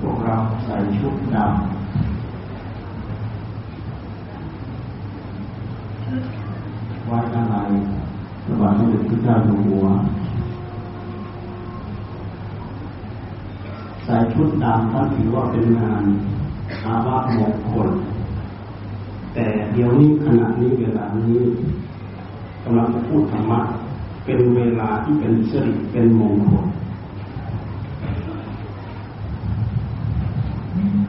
พวกเราใส่ชุดดำไว้อะไรพระบาทสมเด็จพระเจ้าอยู่หัว ใส่ชุดดำท่านถือว่าเป็นงานอาวะมงคลแต่เดี๋ยวนี้ขณะนี้เวลานี้กำลังพูดธรรมะ เป็นเวลาที่เป็นสิริเป็นมงคล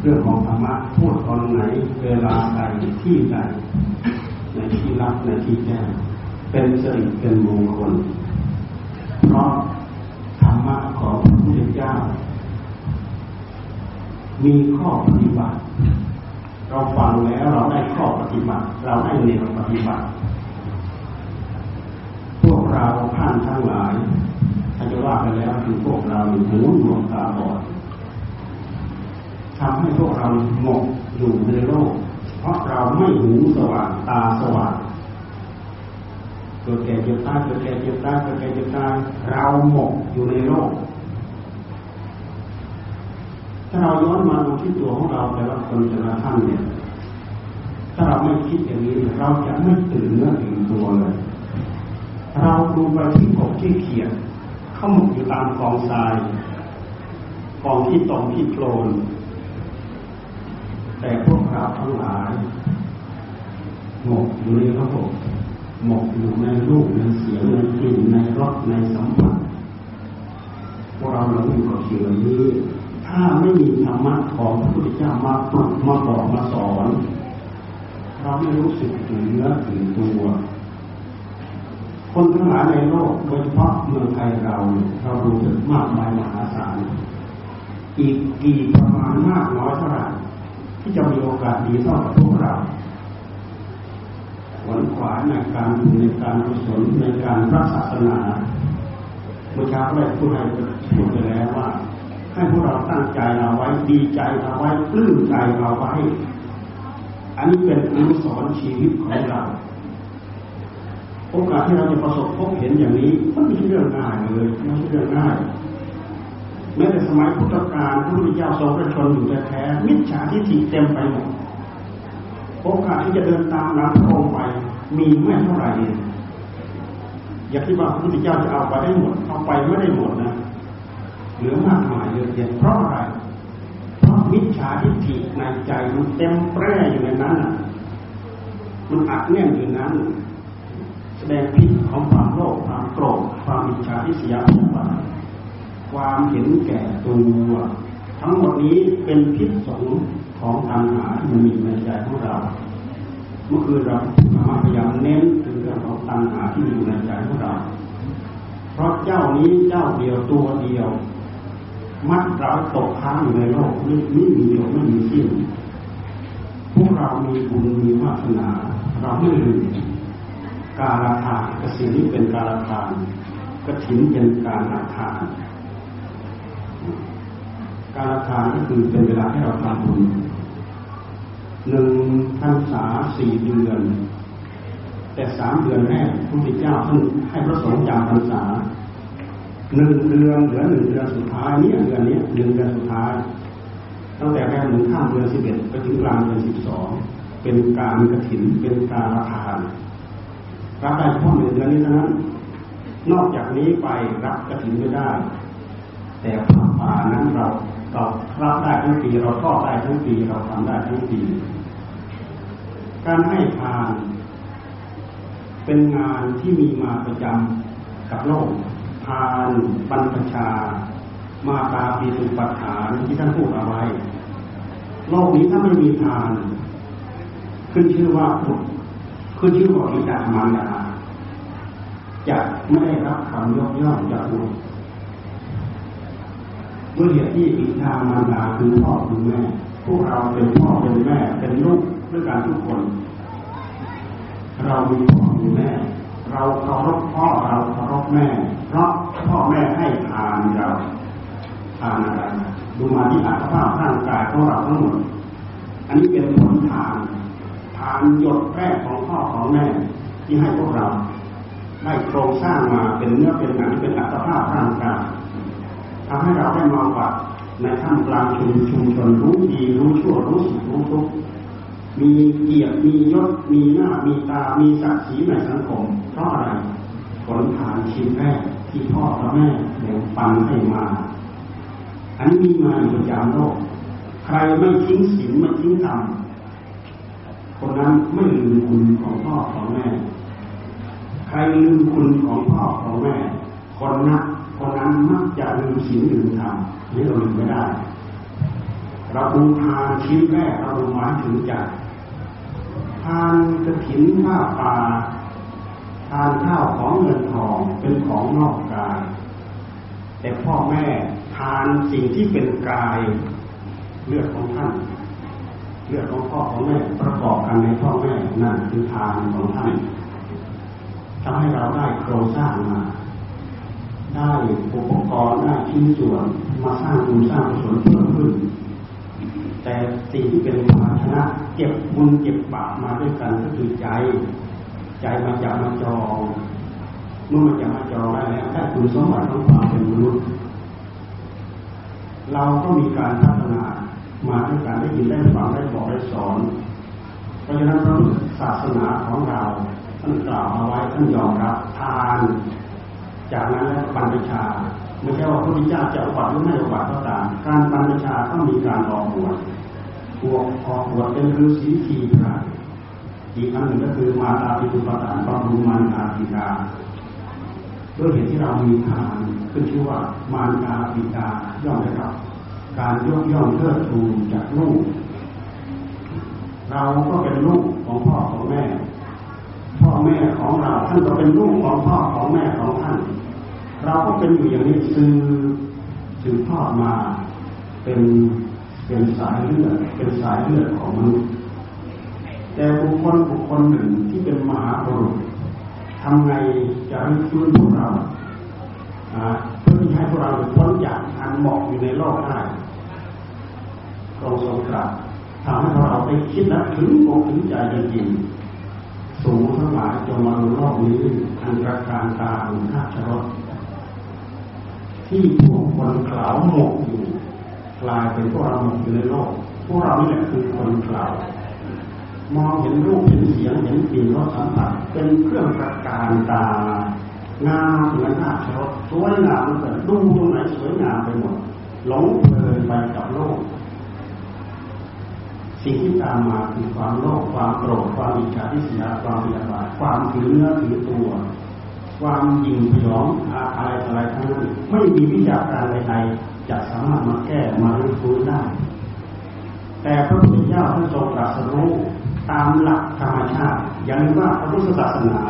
เรื่องของธรรมะพูดตอนไหน เวลาใดที่ใดในที่รับในที่แจ้งเป็นสิริเป็นมงคล เพราะธรรมะของพระพุทธเจ้า มีข้อปฏิบัติ เราฟังแล้วเราได้ข้อปฏิบัติ เราได้แนวปฏิบัติ เราท่านทั้งหลายถ้าจะว่าไปแล้วคือพวกเราหูหนวกตาบอดทำให้พวกเราหมกอยู่ในโลก เพราะเราไม่หูสว่างตาสว่างเกิดแก่เจ็บตายเกิดแก่เจ็บตายเกิดแก่เจ็บตายเราหมกอยู่ในโลก ถ้าเราย้อนมาดูที่ตัวของเราแต่ละคนแต่ละท่านเนี่ย ถ้าเราไม่คิดอย่างนี้เราจะไม่ตื่นเนื้อตื่นตัวเลย เราดูไปที่กบที่เขียดเข้าหมกอยู่ตามกองทรายกองที่ตรงที่โคลน แต่พวกเราทั้งหลาย หมกอยู่ในระบบหมกอยู่ในรูปในเสียงในกลิ่นในรสในสัมผัสพวกเราหลงอยู่กับสิ่งเหล่านี้ ถ้าไม่มีธรรมะของพระพุทธเจ้ามาปลุกมาบอกมาสอน เราไม่รู้สึกถึงเนื้อถึงตัว คนทั้งหลายในโลกโดยเฉพาะเมืองไทยเราเราดูถึงมากมายมหาศาลอีกกี่ประมาณมากน้อยเท่าไหร่ที่จะมีโอกาสดีเท่ากับพวกเราขวนขวายในการในการกุศลในการรักศาสนาเมื่อเช้าได้พูดให้พูดไปแล้วว่า ให้พวกเราตั้งใจเราไว้ดีใจเราไว้ปลื้มใจเราไว้ อันนี้เป็นอนุสรณ์ชีวิตของเรา โอกาสที่เราจะประสบพบเห็นอย่างนี้มันไม่ใช่เรื่องง่ายเลยไม่ใช่เรื่องง่ายแม้แต่สมัยพุทธกาลพระพุทธเจ้าทรงประชนอยู่แท้มิจฉาทิฏฐิเต็มไปหมดโอกาสที่จะเดินตามหลังพระองค์ไปมีไม่เท่าไหร่เอย่าคิดว่าพระพุทธเจ้าจะเอาไปได้หมดเอาไปไม่ได้หมดนะเหลือมากมายเยอะแยะเพราะอะไรเพราะมิจฉาทิฏฐิในใจมันเต็มแปร่อยู่ในนั้นมันอัดแน่นอยู่นั้น แสดงพิษของความโลภความโกรธความอิจฉาทิษยาพยาบาทความเห็นแก่ตัวทั้งหมดนี้เป็นพิษสงของตัณหาที่มันมีในใจของเรา เมื่อคืนเราพยายามเน้นถึงเรื่องของตัณหาที่มีอยู่ในใจของเรา เพราะเจ้านี้เจ้าเดียวตัวเดียว มัดเราตกค้างอยู่ในโลกนี้ไม่มีจบไม่มีสิ้นพวกเรามีบุญมีวาสนาเราไม่ลืม การละทานกสินี้เป็นการละทานกถินเป็นการละทาน การละทานก็คือเป็นเวลาให้เราทำบุญหนึ่งพรรษาสี่เดือน แต่สามเดือนแรกพระพุทธเจ้าท่านให้พระสงฆ์จำพรรษาหนึ่งเดือนเหลือหนึ่งเดือนสุดท้ายเนี้เดือนนี้หนึ่งเดือนสุดท้าย ตั้งแต่แรกหนึ่งข้ามเดือนสิบเอ็ดไปถึงกลางเดือนสิบสองเป็นการกระถินเป็นการละทาน รับได้เฉพาะหนึ่งเดือนนี้เท่านั้น นอกจากนี้ไปรับกระถินไม่ได้ แต่ผ่าป่านั้นเราเรารับได้ทั้งปีเราทอดได้ทั้งปีเราทำได้ทั้งปี การให้ทานเป็นงานที่มีมาประจำกับโลกทานบรรพชา มาตาปีสุปัฏฐานที่ท่านพูดเอาไว้โลกนี้ถ้าไม่มีทาน ขึ้นชื่อว่า พุทธขึ้นชื่อว่าอิดามารดาจะไม่ได้รับคำยกย่องจากบุตรด้วยเหตุที่อิทามารดาคือพ่อคือแม่ พวกเราเป็นพ่อเป็นแม่เป็นลูกด้วยกันทุกคน เรามีพ่อมีแม่ เราเคารพพ่อเราเคารพแม่ เพราะพ่อแม่ให้ทานเราทานอะไรดูมาที่อัตภาพร่างกายของเราทั้งหมด อันนี้เป็นผลทานานหยดแรกของพ่อของแม่ ที่ให้พวกเราได้โครงสร้างมาเป็นเนื้อเป็นหนังเป็นอัตภาพร่างกายทำให้เราได้มาวัดในท่ามกลางชุมชุมชนรู้ดีรู้ชั่วรู้สุขรู้ทุกข์มีเกียรติมียศมีหน้ามีตามีศักดิ์ศรีในสังคมเพราะอะไรผลฐานชิ้นแรกที่พ่อและแม่แบ่งปันให้มา อันนี้มีมาอยู่ประจำโลกใครไม่ทิ้งศีลไม่ทิ้งธรรม คนนั้นไม่ลืมคุณของพ่อของแม่ ใครลืมคุณของพ่อของแม่ คนนั้นคนนั้นมักจะลืมศีลลืมธรรมนี่เราลืมไม่ได้ เราบูชาชิ้นแรกเราหมายถึงใจทานกระถินผ้าป่าทานข้าวของเงินทองเป็นของนอกกาย แต่พ่อแม่ทานสิ่งที่เป็นกายเลือดของท่าน เลือดของพ่อของแม่ประกอบกันในพ่อแม่นั่นคือทานของท่านทำให้เราได้โครงสร้างมาได้อุปกรณ์ได้ชิ้นส่วนมาสร้างบุญสร้างกุศลเพิ่มขึ้น แต่สิ่งที่เป็นภาชนะเก็บบุญเก็บบาปมาด้วยกันก็คือใจ ใจมาจากมาจองเมื่อมันจะมาจองได้แล้วได้คุณสมบัติของความเป็นมนุษย์ เราก็มีการพัฒนา มาด้วยการได้ยินได้ฟังได้บอกได้สอน เพราะฉะนั้นพระศาสนาของเราท่านกล่าวเอาไว้ท่านยอมรับทาน จากนั้นแล้วบรรพชาไม่ใช่ว่าพระพุทธเจ้าจะอุบัติหรือไม่อุบัติก็ตามการบรรพชาต้องมีการออกบวชบวชออกบวชเป็นฤาษีทีพระอีกอันหนึ่งก็คือมาตาปิตุปตานบำรุงมารดาปิดาด้วยเหตุที่เรามีทานขึ้นชื่อว่ามารดาปิดาย่อมได้รับ การยกย่องเทิดทูนจากลูก เราก็เป็นลูกของพ่อของแม่ พ่อแม่ของเราท่านก็เป็นลูกของพ่อของแม่ของท่าน เราก็เป็นอยู่อย่างนี้ซื้อสืบทอดมาเป็นเป็นสายเลือดเป็นสายเลือดของมนุษย์แต่บุคคลบุคคลหนึ่งที่เป็นมหาบุรุษทำไงจะให้ฟื้นพวกเรา พื่อที่ให้พวกเราพ้นจากอันหมอกอยู่ในโลกได้ทรงทรงตรัสทำให้พวกเราได้คิดและถึงอกถึงใจจริงๆสูงทั้งหลายจงมาดูโลกนี้อันตรการตาอุณาชรสที่พวกคนกล่าวหมกอยู่กลายเป็นพวกเราหมกอยู่ในโลก พวกเรานี่แหละคือคนกล่าวมองเห็นรูปเห็นเสียงเห็นกลิ่นรสสัมผัสเป็นเครื่องประการตา งามเหมือนหน้าชรสสวยงามเหมือนดูตรงไหนสวยงามไปหมดหลงเพลินไปกับโลก สิ่งที่ตามมาคือความโลภความโกรธความอิจฉาทิษยาความเบียดบานความถือเนื้อถือตัว ความยิงพยองอะไรอะไรทั้งนั้นไม่มีวิชาการใดๆจะสามารถมาแก้มารื้อฟื้นได้ แต่พระพุทธเจ้าท่านทรงตรัสรู้ตามหลักธรรมชาติอย่างนี้ว่าพระพุทธศาสนา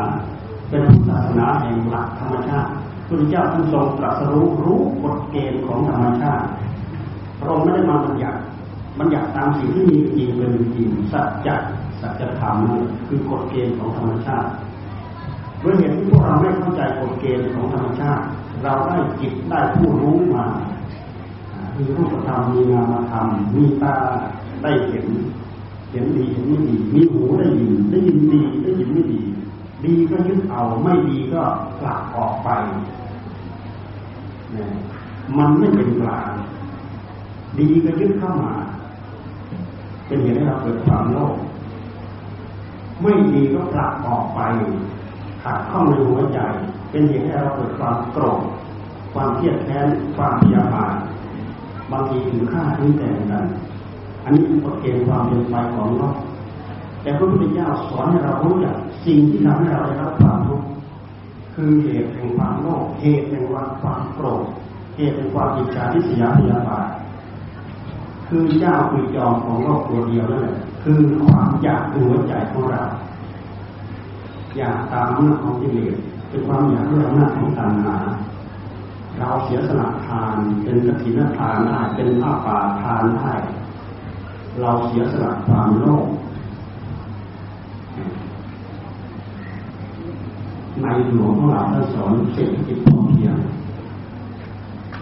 เป็นพุทธศาสนาแห่งหลักธรรมชาติพระเจ้าท่านทรงตรัสรู้รู้กฎเกณฑ์ของธรรมชาติพระองค์ไม่ได้มาบัญญัติมันอยากตามสิ่งที่มีจริงเป็นจริงสัจจะสัจธรรมคือกฎเกณฑ์ของธรรมชาติด้วยเหตุที่พวกเราไม่เข้าใจกฎเกณฑ์ของธรรมชาติ เราได้จิตได้ผู้รู้มามีรูปธรรมมีนามธรรมมีตาได้เห็นเห็นดีเห็นไม่ดีมีหูได้ยินได้ยินดีได้ยินไม่ดี ดีก็ยึดเอา ไม่ดีก็ผลักออกไปมันไม่เป็นกลางดีก็ยึดเข้ามา เป็นเหตุให้เราเกิดความโลภไม่ดีก็ผลักออกไปขัดข้องในหัวใจ เป็นเหตุให้เราเกิดความโกรธความเครียดแค้นความพยาบาทบางทีถึงฆ่าถึงแต่งกัน อันนี้เป็นกฎเกณฑ์ความเป็นไปของโลก แต่พระพุทธเจ้าสอนให้เรารู้จักสิ่งที่ทำให้เราได้รับความทุกข์คือเหตุแห่งความโลภเหตุแห่งความโกรธเหตุแห่งความอิจฉาทิษยาพยาบาทคือเจ้าคือจอมของโลกตัวเดียวนั่นแหละคือความอยากหัวใจของเรา อยากตามอำนาจของกิเลสเป็นความอยากด้วยอำนาจของตัณหาเราเสียสละทานเป็นกฐินทานได้เป็นผ้าป่าทานได้เราเสียสละความโลภ ในหลวงของเราท่านสอนเศรษฐกิจพอเพียง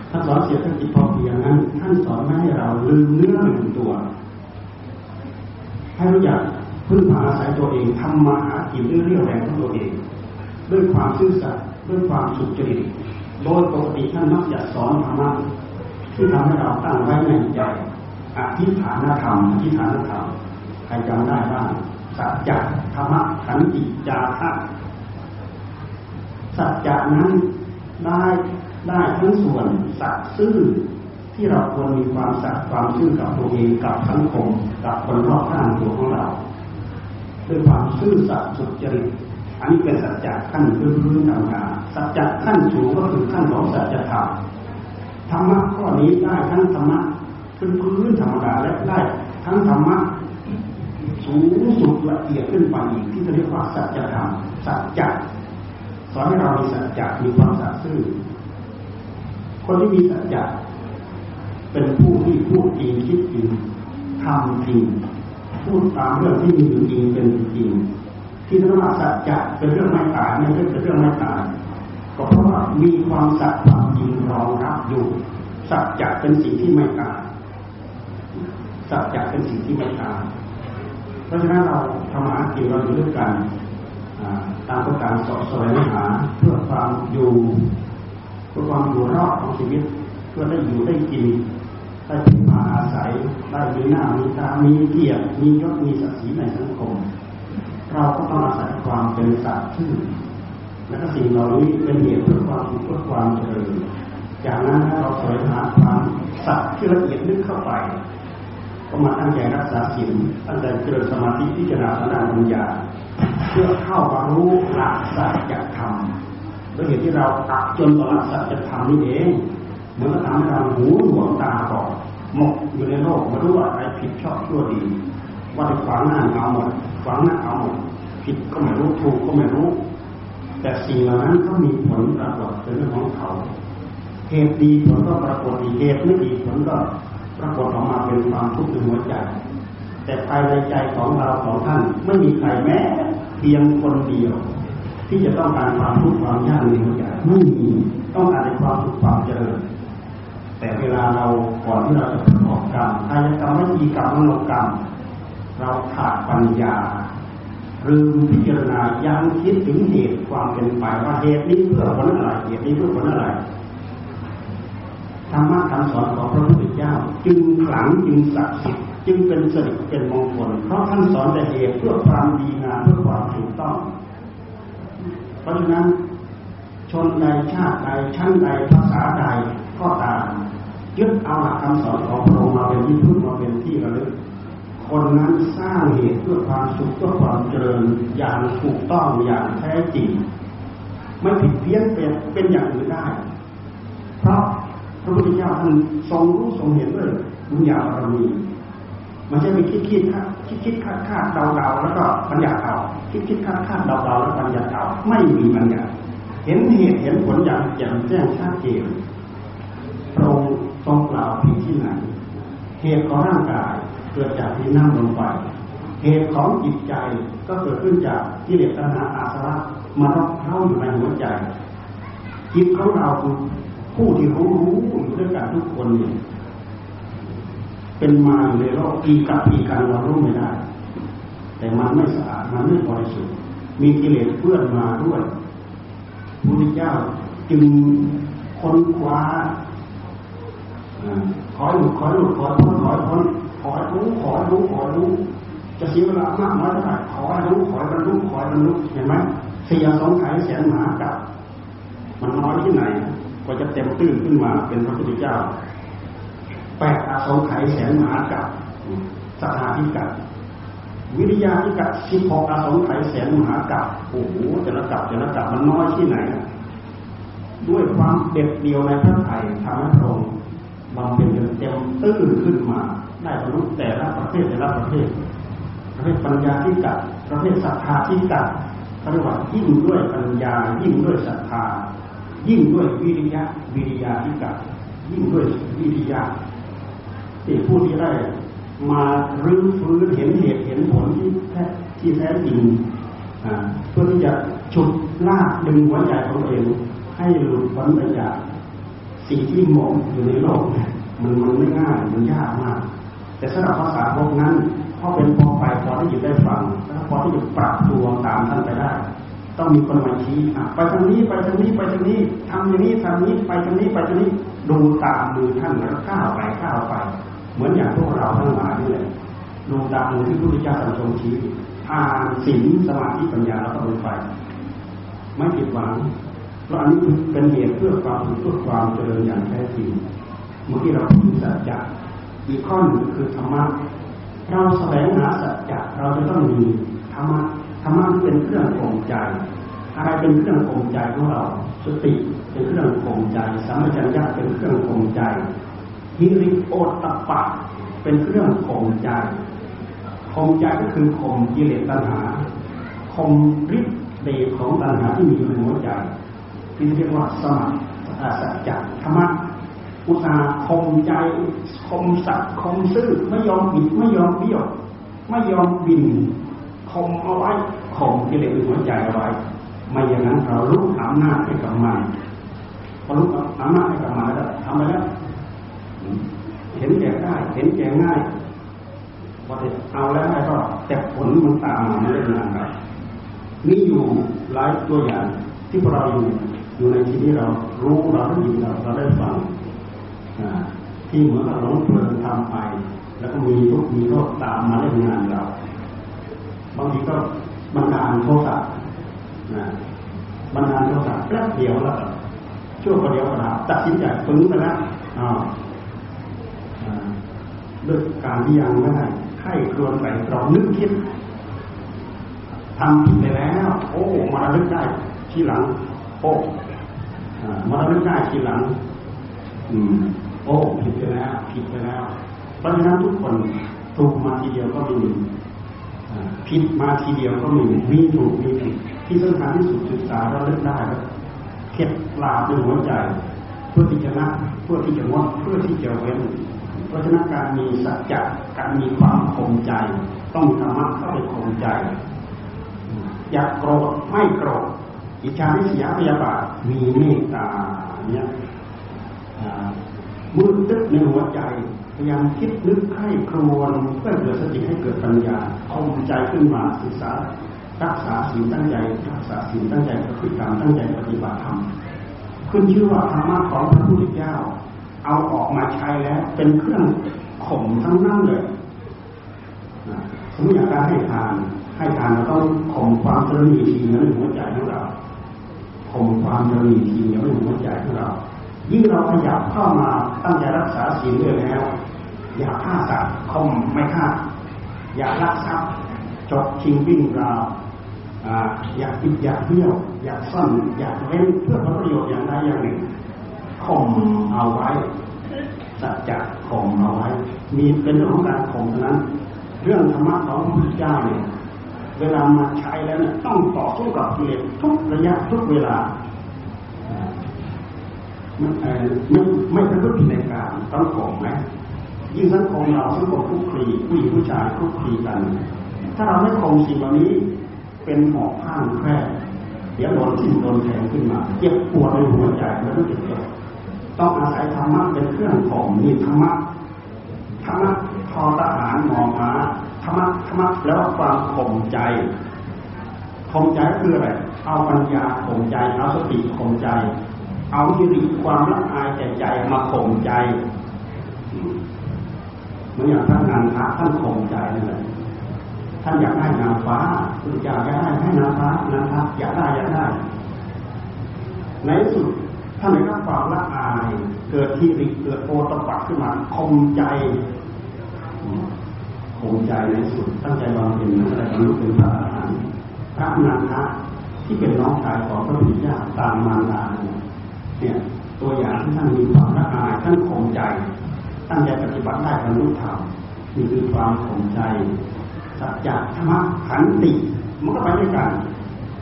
ท่านสอนเศรษฐกิจพอเพียงนั้น ท่านสอนไม่ให้เราลืมเนื้อลืมตัว ให้รู้จักพึ่งพาอาศัยตัวเองทำมาหากินด้วยเรี่ยวแรงของตัวเอง ด้วยความซื่อสัตย์ด้วยความสุจริตโดยปกติท่านมักจะสอนธรรมะที่ทำให้เราตั้งไว้ในใจอธิฐานธรรมอธิฐานธรรมใครจำได้บ้างสัจจะธรรมะขันติจาระ สัจจะนั้นได้ได้ทั้งส่วนสัตย์ซื่อที่เราควรมีความสัตย์ความซื่อกับตัวเองกับสังคมกับคนรอบข้างตัวของเราด้วยความซื่อสัตย์สุจริตอันนี้เป็นสัจจะขั้นพื้นพื้นธรรมดาสัจจะขั้นสูงก็คือขั้นของสัจธรรมธรรมะข้อนี้ได้ทั้งธรรมะพื้นพื้นธรรมดาและได้ทั้งธรรมะสูงสุดละเอียดขึ้นไปอีกที่เรียกว่าสัจธรรมสัจจะ สอนให้เรามีสัจจะมีความสัตย์ซื่อ คนที่มีสัจจะเป็นผู้ที่พูดจริงคิดจริงทำจริงพูดตามเรื่องที่มีอยู่จริงเป็นจริง ที่ธรรมะสัจจะเป็นเรื่องไม่ตายไม่ใช่เป็นเรื่องไม่ตายก็เพราะว่ามีความสัตย์ความจริงรองรับอยู่ สัจจะเป็นสิ่งที่ไม่ตายสัจจะเป็นสิ่งที่ไม่ตายเพราะฉะนั้นเราทำหากินเราอยู่ด้วยกัน ตามต้องการสอบสวยหาเพื่อความอยู่เพื่อความอยู่รอดของชีวิต เพื่อได้อยู่ได้กินได้พึ่งพาอาศัยได้มีหน้ามีตามีเกียรติมียศมีศักดิ์ศรีในสังคม เราก็ต้องอาศัยความเป็นสัตว์ชื่อและก็สิ่งเหล่านี้เป็นเหตุเพื่อความเพื่อความเจริญจากนั้นเราสวงหาความสัตว์ที่ละเอียดลึกเข้าไปก็มาตั้งใจรักษาศีลตั้งใจเจริญสมาธิพิจารณาทางด้านปัญญา เพื่อเข้ามารู้หลักสัจธรรมด้วยเหตุที่เราตักจนต่อหลักสัจธรรมนี่เองเหมือนทำให้เราหูหนวกตาบอดหมกอยู่ในโลกไม่รู้ว่าอะไรผิดชอบชั่วดี ว่าจะขวางหน้าเอาหมดขวางหน้าเอาหมดผิดก็ไม่รู้ถูกก็ไม่รู้ แต่สิ่งเหล่านั้นก็มีผลปรากฏเป็นเรื่องของเขาเหตุดีผลก็ปรากฏดีเหตุไม่ดีผลก็ปรากฏออกมาเป็นความทุกข์ในหัวใจ แต่ภายในใจของเราสองท่านไม่มีใครแม้ เพียงคนเดียว ที่จะต้องการความทุกข์ความยากในหัวใจไม่มีต้องการในความสุขความเจริญแต่เวลาเราก่อนที่เราจะประกอบกรรมกายกรรมวิจีกรรมมโนกรรม เราขาดปัญญาลืมพิจารณายังคิดถึงเหตุความเป็นไปว่าเหตุนี้เพื่อผลอะไรเหตุนี้เพื่อผลอะไรธรรมะคำสอนของพระพุทธเจ้า จึงขลังจึงศักดิ์สิทธิ์ จึงเป็นสิริเป็นมงคลเพราะท่านสอนแต่เหตุเพื่อความดีงามเพื่อความถูกต้อง เพราะฉะนั้น ชนใดชาติใดชั้นใดภาษาใดก็ตามยึดเอาหลักคำสอนของพระองค์มาเป็นที่พึ่งมาเป็นที่ระลึกคนนั้นสร้างเหตุเพื่อความสุขเพื่อความเจริญอย่างถูกต้องอย่างแท้จริงไม่ผิดเพี้ยนเป็นเป็นอย่างอื่นได้ เพราะพระพุทธเจ้าท่านทรงรู้ทรงเห็นด้วยบุญญาบารมี มันจะไปคิดคิดคิดคิดคาดคาดเดาเดาแล้วก็ปัญญาเอาคิดคิดคาดคาดเดาเดาแล้วปัญญาเอาไม่มีปัญญาเห็นเหตุเห็นผลอย่างแจ่มแจ้งชัดเจนตรงตรงกล่าวผิดที่ไหนเหตุของร่างกายเกิดจากที่นั่งลงไปเหตุของจิตใจก็เกิดขึ้นจากกิเลสตัณหาอาสวะมารับเข้าอยู่ในหัวใจ จิตของเราคือผู้ที่รู้รู้อยู่ด้วยกันทุกคนเนี่ย เป็นมาในโลกกี่กับกี่กันเรารู้ไม่ได้ แต่มันไม่สะอาดมันไม่บริสุทธิ์มีกิเลสเปื้อนมาด้วยพระพุทธเจ้าจึงค้นคว้าขอหลุดขอหลุดขอพ้นขอพ้นขอรู้ขอรู้ขอรู้จะเสียเวลามากน้อยเท่าไหร่ขอรู้ขอบรรลุขอบรรลุเห็นไหมเสียสองไขแสนหมากับ มันน้อยที่ไหน ก็จะเต็มตื้นขึ้นมาเป็นพระพุทธเจ้า แปดอาสงไขยแสนหากับสถาธิกัดวิริยาที่กัดสิบหกอาสงไขยแสนมหากับโอ้โหแต่ละกับแต่ละกับมันน้อยที่ไหน ด้วยความเด็ดเดียวในพระไถ่ทำให้พระองค์บำเพ็ญจนเต็มตื้นขึ้นมา ได้บรรลุแต่ละประเภทแต่ละประเภทประเภทปัญญาที่กัดประเภทศรัทธาที่กัดปฏิบัติยิ่งด้วยปัญญา ยิ่งด้วยศรัทธายิ่งด้วยวิริยะวิริยาที่กัดยิ่งด้วยวิริยะ ที่ผู้ที่ได้ มารื้อฟื้นเห็นเหตุเห็นผลที่แท้ที่แท้จริงเพื่อที่จะฉุดลากดึงหัวใจของเองให้หลุดพ้นไปจากสิ่งที่หมองอยู่ในโลกเนี่ยมันมันไม่ง่ายมันยากมาก แต่สำหรับภาษาพวกนั้นพอเป็นพอไปพอที่จะได้ฟังแล้วพอที่จะปรับตัวตามท่านไปได้ ต้องมีคนมาชี้ไปทางนี้ไปทางนี้ไปทางนี้ทำอย่างนี้ทำนี้ไปทางนี้ไปทางนี้ดูตามมือท่านแล้วก้าวไปก้าวไป เหมือนอย่างพวกเราทั้งหลายนี่แหละดูตามมือที่พระพุทธเจ้าทรงชี้ทานศีลสมาธิปัญญาแล้วก็ลงไปไม่ผิดหวัง เพราะอันนี้เป็นเหตุเพื่อความเพื่อความเจริญอย่างแท้จริงเมื่อกี้เราพูดสัจจะอีกข้อหนึ่งคือธรรมะเราแสวงหาสัจจะเราจะต้องมีธรรมะธรรมะเป็นเครื่องข่มใจอะไรเป็นเครื่องข่มใจของเรา สติเป็นเครื่องข่มใจสัมปชัญญะเป็นเครื่องข่มใจ ฮิริโอตตปะเป็นเครื่องข่มใจข่มใจก็คือข่มกิเลสตัณหาข่มฤทธิ์เดชของตัณหาที่มีอยู่ในหัวใจที่เรียกว่าสมาสัจจะธรรมะอุตสาห์คมใจคมสัตว์คมซื่อไม่ยอมบิดไม่ยอมเบี้ยวไม่ยอมบินคมเอาไว้ข่มกิเลสในหัวใจเอาไว้ไม่อย่างนั้นเราลุกอำนาจให้กับมันพอลุกอำนาจให้กับมันแล้วทำไปแล้ว เห็นแก่ได้เห็นแก่ง่ายพอเอาแล้วไอ้ก็แต่ผลมันตามมาไม่ได้นานครับมีอยู่หลายตัวอย่างที่พวกเราอยู่อยู่ในที่นี้เรารู้เราได้ยินเราเราได้ฟังที่เหมือนกับหลงเพลินทำไป แล้วก็มีทุกมีโทษตามมาเล่นงานเราบางทีก็บันดาลโทษะบันดาลโทษะแป๊บเดียวแล้วชั่วประเดียวกระดาตัดสินใจปึ้งไปแล้ว ด้วยการที่ยังไม่ได้ให้ครวนไปตรองนึกคิดทำผิดไปแล้ว โอ้มาลึกได้ทีหลัง โอ้มาลึกได้ทีหลัง อืม โอ้ผิดไปแล้ว ผิดไปแล้วเพราะฉะนั้นทุกคนถูกมาทีเดียวก็มีผิดมาทีเดียวก็มีมีถูกมีผิดที่สำคัญที่สุดศึกษาเราเลือกได้แล้วเข็ดลาเป็นหัวใจ เพื่อที่จะละเพื่อที่จะงดเพื่อที่จะเว้น เพราะฉะนั้นการมีสัจจะการมีความคงใจ ต้องธรรมะเข้าไปคงใจ อยากโกรธไม่โกรธอิจฉาริษยาพยาบาทมีเมตตาเนี่ยมืดตึ๊บในหัวใจพยายามคิดนึกให้ครวนเพื่อเกิดสติให้เกิดปัญญาคงใจขึ้นมาศึกษารักษาสิ่งตั้งใจรักษาสิ่งตั้งใจปฏิบัติตั้งใจปฏิบัติธรรมขึ้นชื่อว่าธรรมะของพระพุทธเจ้า เอาออกมาใช้แล้ว เป็นเครื่องข่มทั้งนั้นเลยสมมติอยากให้ทาน ให้ทานเราต้องข่มความตระหนี่ทีเหนียวในหัวใจของเราข่มความตระหนี่ทีเหนียวในหัวใจของเรา ยิ่งเราขยับเข้ามาตั้งใจรักษาศีลด้วยแล้ว อย่าฆ่าสัตว์คมไม่ฆ่า อย่าลักทรัพย์จบชิงวิ่งราวอยากปิดอยากเบี้ยว อยากซ่อนอยากเล่นเพื่อผลประโยชน์อย่างใดอย่างหนึ่ง ข่มเอาไว้สัจจะข่มเอาไว้ มีเป็นเรื่องของการข่มเท่านั้น เรื่องธรรมะของพระพุทธเจ้าเนี่ยเวลามาใช้แล้วเนี่ยต้องต่อสู้กับกิเลสทุกระยะทุกเวลาไม่ไม่ประพฤติในการต้องข่มไหมยิ่งสังคมเราสังคมคุกคีผู้หญิงผู้ชายคุกคีกัน ถ้าเราไม่ข่มสิ่งเหล่านี้ เป็นหอกข้างแคร่เดี๋ยวโดนทิ่มโดนแทงขึ้นมาเจ็บปวดในหัวใจแล้วก็เจ็บปวด ต้องอาศัยธรรมะเป็นเครื่องข่มมีธรรมะธรรมะทอทหารมองมาธรรมะธรรมะแล้วความข่มใจข่มใจคืออะไรเอาปัญญาข่มใจเอาสติข่มใจ เอาฮิริความละอายใจใจมาข่มใจเหมือนอย่างท่านงานพระท่านข่มใจนั่นแหละท่านอยากได้นางฟ้าอยากได้ให้นางฟ้านางฟ้าอยากได้อยากได้ในสุด ท่านได้รับความละอาย เกิดที่ริเกิดโอตปักขึ้นมาข่มใจข่มใจในสุดตั้งใจบำเพ็ญอะไรบรรลุเป็นพระอรหันต์พระนันทะที่เป็นน้องชายของพระพุทธเจ้าตามมารดาเนี่ยตัวอย่างที่ท่านมีความละอายท่านข่มใจ ตั้งใจปฏิบัติได้บรรลุธรรมนี่คือความข่มใจสัจจะธรรมขันติมันก็ไปด้วยกัน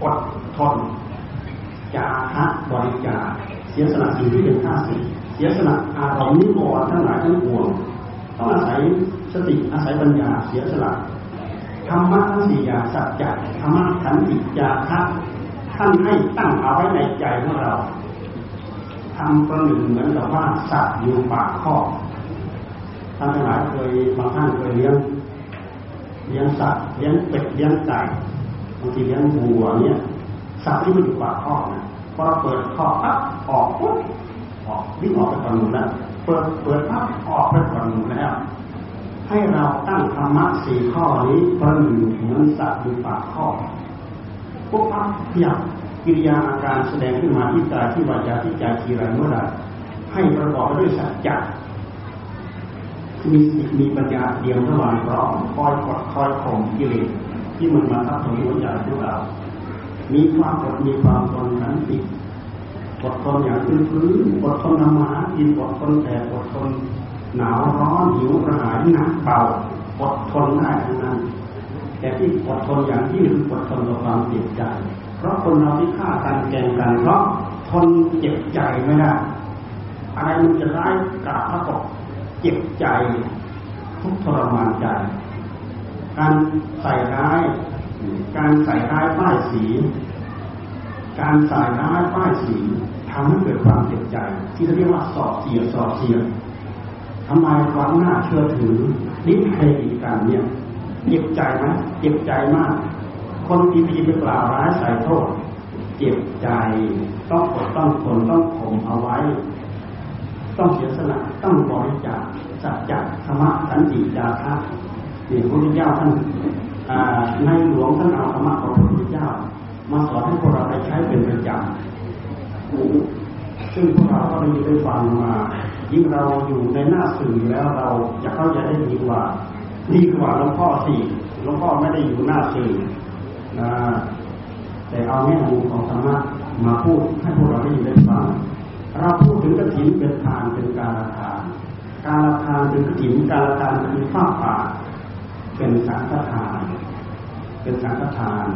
อดทนจาคะบริจา เสียสละสิ่งที่เป็นข้าศึกเสียสละอารมณ์นิวรณ์ทั้งหลายทั้งปวงต้องอาศัยสติอาศัยปัญญาเสียสละธรรมะทั้งสี่อย่างสัจจะธรรมะขันติจาคะท่านให้ตั้งเอาไว้ในใจของเราทำประหนึ่งเหมือนกับว่าสัตว์อยู่ปากข้อท่านทั้งหลายเคยบางท่านเคยเลี้ยงเลี้ยงสัตว์เลี้ยงเป็ดเลี้ยงไก่บางทีเลี้ยงวัวเนี่ยสัตว์ที่มันอยู่ปากท่อนะพอเราเปิดท่อปั๊บ ออกปุ๊บออกวิ่งออกไปฝั่งนู้นแล้วเปิดเปิดปั๊บออกไปฝั่งนู้นแล้วให้เราตั้งธรรมะสี่ข้อนี้ประหนึ่งเหมือนสัตว์อยู่ปากท่อปุ๊บปั๊บขยับกิริยาอาการแสดงขึ้นมาที่กายที่วาจาที่ใจทีไรเมื่อไรให้ประกอบไปด้วยสัจจะมีมีปัญญาเดียวระหว่างพร้อมคอยกดคอยข่มกิเลสที่มันมาทับถมหัวใจของเรา มีความอดมีความทนขันติ อดทนอย่างพื้นพื้นอดทนทำมาหากินอดทนแต่อดทนหนาวร้อนหิวกระหายหนักเบาอดทนได้ทั้งนั้น แต่ที่อดทนอย่างยิ่งคืออดทนต่อความเจ็บใจ เพราะคนเราที่ฆ่ากันแกงกันเพราะทนเจ็บใจไม่ได้อะไรมันจะร้ายกาบแล้วก็เจ็บใจ ทุกทรมานใจ การใส่ร้าย การใส่ร้ายป้ายสี การใส่ร้ายป้ายสีทำให้เกิดความเจ็บใจ ที่เรียกว่าสอบเสียสอบเสียทำลายความน่าเชื่อถือนิเครดิตกันเนี่ยเจ็บใจไหมเจ็บใจมาก คนที่พีไปกล่าวร้ายใส่โทษ เจ็บใจต้องอดต้องทนต้องข่มเอาไว้ ต้องเสียสละต้องบริจาคสัจจะธรรมะสันติจาระนี่พระพุทธเจ้าท่าน มาสอนให้พวกเราได้ใช้เป็นประจำซึ่งพวกเราก็ได้ยินได้ฟังมา ยิ่งเราอยู่ในหน้าสื่อแล้วเราจะเข้าใจได้ดีกว่าดีกว่าหลวงพ่อสี่หลวงพ่อไม่ได้อยู่หน้าสื่อนะแต่เอาแง่มุมของธรรมะมาพูดให้พวกเราได้ยินได้ฟังเราพูดถึงกระถินเป็นทานเป็นการละทาน การละทานเป็นกระถินการละทานเป็นฟ้าวป่าเป็นสังฆทาน เป็นสังฆทาน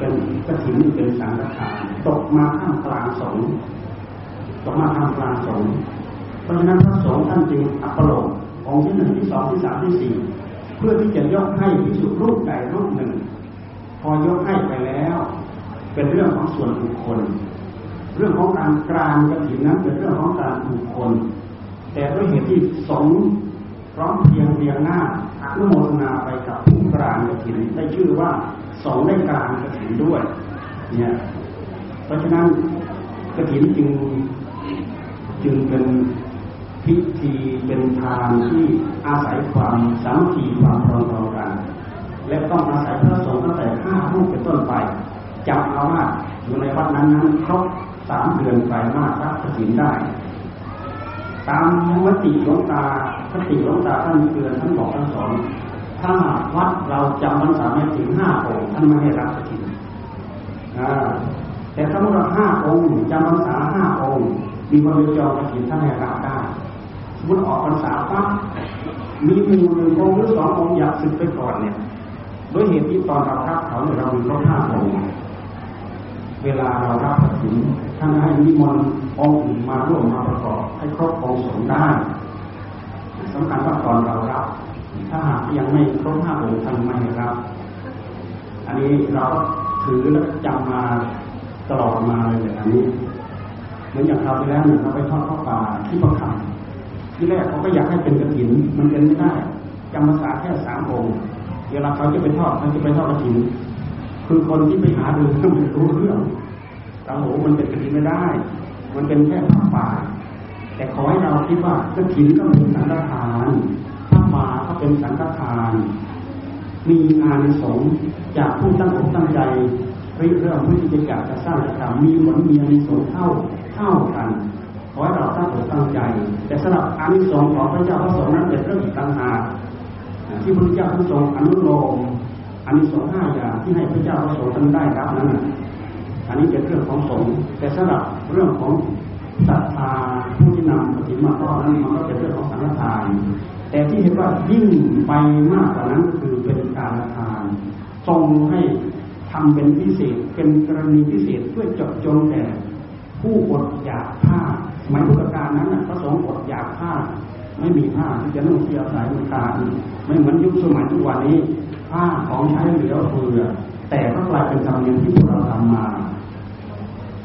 เป็นกระถินเป็นสังฆทานตกมาข้ามกลางสงตกมาข้ามกลางสงเพราะฉะนั้นพระสงฆ์ท่านจึงอัปโลกองค์ที่หนึ่งที่สองที่สามที่สี่เพื่อที่จะยกให้พิสุรูปใดรูปหนึ่ง พอยกให้ไปแล้ว เป็นเรื่องของส่วนบุคคล เรื่องของการกลางกระถินนั้นเป็นเรื่องของการบุคคล แต่ด้วยเหตุที่สงพร้อมเพียงเรียงหน้าอนุโมทนาไปกับผู้กลางกระถินได้ชื่อว่า สองได้กลางกระถินด้วย เนี่ย เพราะฉะนั้นกระถินจึงจึงเป็นพิธีเป็นทานที่อาศัยความสามัคคีความพร้อมกัน และต้องอาศัยพระสงฆ์ตั้งแต่ห้ารูปเป็นต้นไปจำเอาว่าอยู่ในวัดนั้นนั้นครบสามเดือนไปมากรับกระถินได้ ตามมติหลวงตาคติหลวงตาท่านเตือนท่านบอกท่านสอน ถ้าวัดเราจำมันสามไม่ถึงห้าองค์ท่านไม่ให้รับกถินแต่ถ้าเราห้าองค์จำพรรษาห้าองค์มีคนไปจองกถินท่านให้รับได้สมมติออกพรรษาปั๊บมีหมู่หนึ่งองค์หรือสององค์อยากสึกไปก่อนเนี่ยด้วยเหตุที่ตอนเรารับเขาเนี่ยเรามีครบห้าองค์เวลาเรารับถึงท่านให้นิมนต์องค์อื่นมาร่วมมาประกอบให้ครบองค์สงได้สำคัญว่าตอนเรารับ ถ้าหากยังไม่ครบห้าองค์ท่านไม่รับ อันนี้เราถือและจำมาตลอดมาเลยแบบนี้เหมือนอย่างคราวที่แล้วเราไปทอดข้าวปลาที่ประคำที่แรกเขาก็อยากให้เป็นกระถิน มันเป็นไม่ได้จำภาษาแค่สามองค์เวลาเขาจะไปทอดเขาจะไปทอดกระถิ่นคือคนที่ไปหาดูก็ไม่รู้เรื่องโอ้โหมันเป็นกระถิ่นไม่ได้ มันเป็นแค่ผ้าป่า แต่ขอให้เราคิดว่ากระถิ่นก็เป็นสังฆทานผ้าป่า เป็นสังฆทาน มีอานิสงส์จากผู้ตั้งอกตั้งใจริเรื่องพิธีการจะสร้างจะทำมีผลมีอานิสงส์เท่าเท่ากันขอให้เราตั้งอกตั้งใจ แต่สำหรับอานิสงส์ของพระเจ้าพระสงฆ์นั้นเป็นเรื่องอีกต่างหากที่พระเจ้าทรงฆ์อนุโลมอันนี้สองห้าอย่างที่ให้พระเจ้าพระสงฆ์ท่านได้รับนั้นอันนี้เป็นเรื่องของสงฆ์แต่สำหรับเรื่องของศรัทธาผู้ที่นำปฏิมาข้อนั้นมันก็เป็นเรื่องของสังฆทาน แต่ที่เห็นว่ายิ่งไปมากกว่านั้นคือเป็นการทานทรงให้ทำเป็นพิเศษเป็นกรณีพิเศษเพื่อจดจงแต่ผู้อดอยากผ้าสมัยพุทธกาลนั้นพระสงฆ์อดอยากผ้า ไม่มีผ้าที่จะนุ่งเสียสายมันขาไม่เหมือนยุคสมัยทุกวันนี้ ผ้าของใช้เหลือเฟือแต่ก็กลายเป็นธรรมเนียมที่พวกเราทำมา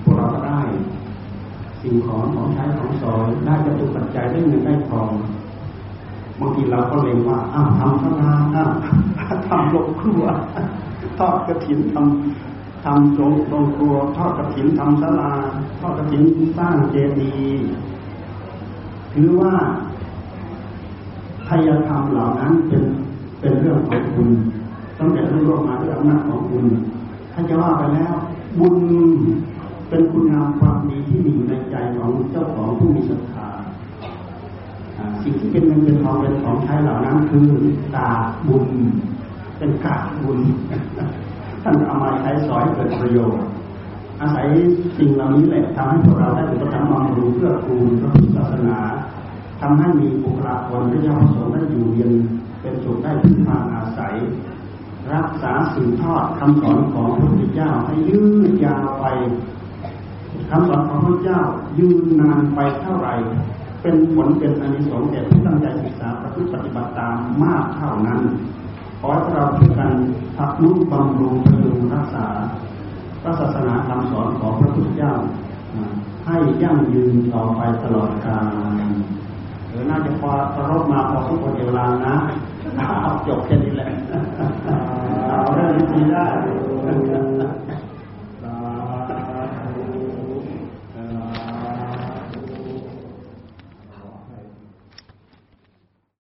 พวกเราก็ได้ สิ่งของของใช้ของสอยได้จะตุปัจจัยได้เงินได้ทอง บางทีเราก็เล็งว่าอ้าวทำข้างหน้าอ้าวทำลบครัวทอดกระถินทำทำโรงโรงครัวทอดกระถินทำศาลาทอดกระถินสร้างเจดีย์ถือว่าทายธรรมเหล่านั้นเป็นเป็นเรื่องของคุณตั้งแต่รู้ร่วมมาด้วยอำนาจของคุณถ้าจะว่าไปแล้ว บุญเป็นคุณงามความดีที่มีอยู่ในใจของเจ้าของผู้มีศรัทธา สิ่งที่เป็นเงินเป็นทองเป็นของใช้เหล่านั้นคือกาบุญ เป็นกาบุญท่านเอามาใช้สอยเกิดประโยชน์ อาศัยสิ่งเหล่านี้แหละทำให้พวกเราได้อุปถัมภ์บำรุงเพื่อคูณพระพุทธศาสนาทำให้มีบุคลากรพระเจ้าประสงค์ได้อยู่เย็นเป็นสุขได้พึ่งพาอาศัย รักษาสืบทอดคำสอนของพระพุทธเจ้าให้ยืดยาวไปคำสอนของพระเจ้ายืนนานไปเท่าไหร่ เป็นผลเป็นอานิสงส์แก่ผู้ตั้งใจศึกษาประพฤติปฏิบัติตามมากเท่านั้นขอให้เราช่วยกันทักนุบำรุงพยุงรักษาพระศาสนาคำสอนของพระพุทธเจ้า ให้ยั่งยืนต่อไปตลอดกาลหรือน่าจะพอสรบมาพอสมควรเวลานะจบแค่นี้แหละเอาเรื่องนี้ได้